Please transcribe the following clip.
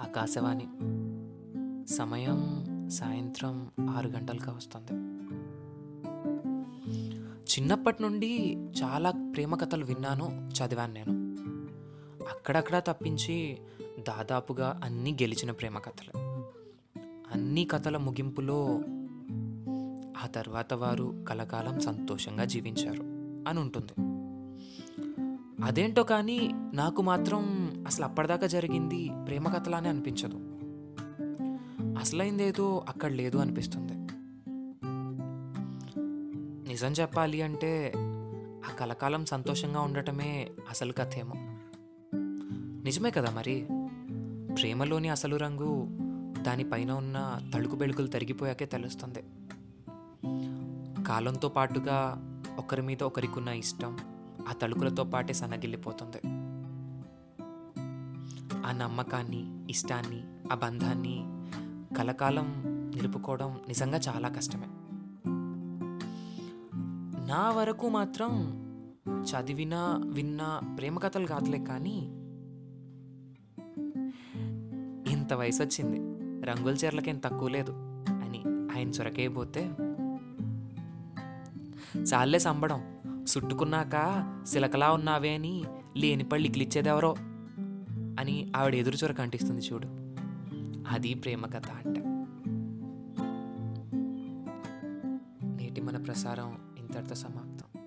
ఆకాశవాణి. సమయం సాయంత్రం ఆరు గంటలకు వస్తుంది. చిన్నప్పటి నుండి చాలా ప్రేమ కథలు విన్నాను చదివాను నేను. అక్కడక్కడ తప్పించి దాదాపుగా అన్నీ గెలిచిన ప్రేమ కథలు. అన్ని కథల ముగింపులో ఆ తర్వాత వారు కలకాలం సంతోషంగా జీవించారు అని ఉంటుంది అదేంటో కానీ నాకు మాత్రం అసలు అప్పటిదాకా జరిగింది ప్రేమ కథలానే అనిపించదు. అసలైందేదో అక్కడ లేదు అనిపిస్తుంది. నిజం చెప్పాలి అంటే ఆ కలకాలం సంతోషంగా ఉండటమే అసలు కథేమో. నిజమే కదా మరి? ప్రేమలోని అసలు రంగు దానిపైన ఉన్న తళుకు బెళుకులు తరిగిపోయాకే తెలుస్తుంది. కాలంతో పాటుగా ఒకరి మీద ఒకరికున్న ఇష్టం ఆ తళుకులతో పాటే సన్నగిల్లిపోతుంది. ఆ నమ్మకాన్ని ఇష్టాన్ని ఆ బంధాన్ని కలకాలం నిలుపుకోవడం నిజంగా చాలా కష్టమే. నా వరకు మాత్రం చదివిన విన్న ప్రేమ కథలు కాదులే కానీ ఇంత వయసు వచ్చింది రంగుల చీరలకేం తక్కువ లేదు అని ఆయన చొరకేయబోతే చాలే సంబడం. సుట్టుకున్నాక సిలకలా ఉన్నావే అని లేని పళ్ళు ఇక్లిచ్చేదెవరో అని ఆవిడ ఎదురు చొరక అంటిస్తుంది చూడు. అది ప్రేమ కథ అంటే. నేటి మన ప్రసారం ఇంతటితో సమాప్తం.